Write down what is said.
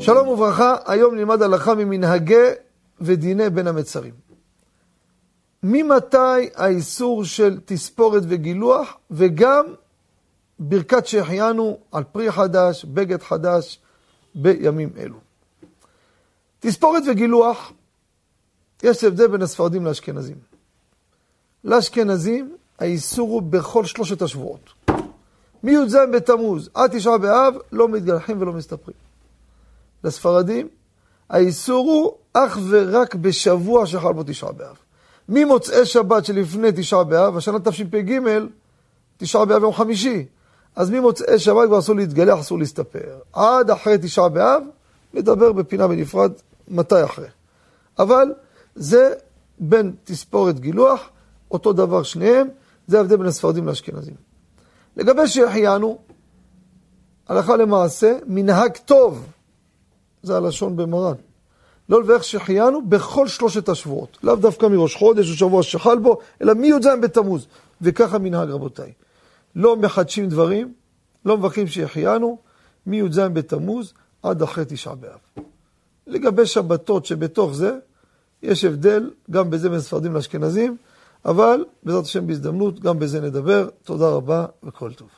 שלום וברכה, היום נלמד הלכה ממנהגי ודיני בין המצרים. ממתי האיסור של תספורת וגילוח, וגם ברכת שהחיינו על פרי חדש, בגד חדש, בימים אלו. תספורת וגילוח, יש הבדל בין הספרדים לאשכנזים. לאשכנזים האיסור הוא בכל שלושת השבועות. מי"ז בתמוז עד תשעה באב לא מתגלחים ולא מסתפרים. לספרדים האיסור הוא אך ורק בשבוע שחל בו תשעה באב. ממוצאי שבת שלפני תשעה באב, השנה תשפ"ג, תשעה באב יום חמישי. אז ממוצאי שבת כבר אסור להתגלח, אסור להסתפר. עד אחרי תשעה באב, נדבר בפינה בנפרד מתי אחרי. אבל זה בין תספורת גילוח, אותו דבר שניהם, זה ההבדל בין הספרדים לאשכנזים. לגבי שהחיינו, הלכה למעשה, מנהג טוב, זה הלשון במרן. לא לברך שהחיינו בכל שלושת השבועות. לאו דווקא מראש חודש או שבוע שחל בו, אלא מי"ז בתמוז. וככה מנהג רבותיי. לא מחדשים דברים, לא מברכים שהחיינו, מי"ז בתמוז עד אחרי תשעה באב. לגבי שבתות שבתוך זה, יש הבדל גם בזה בין ספרדים לאשכנזים, אבל בעזרת השם בהזדמנות, גם בזה נדבר. תודה רבה וכל טוב.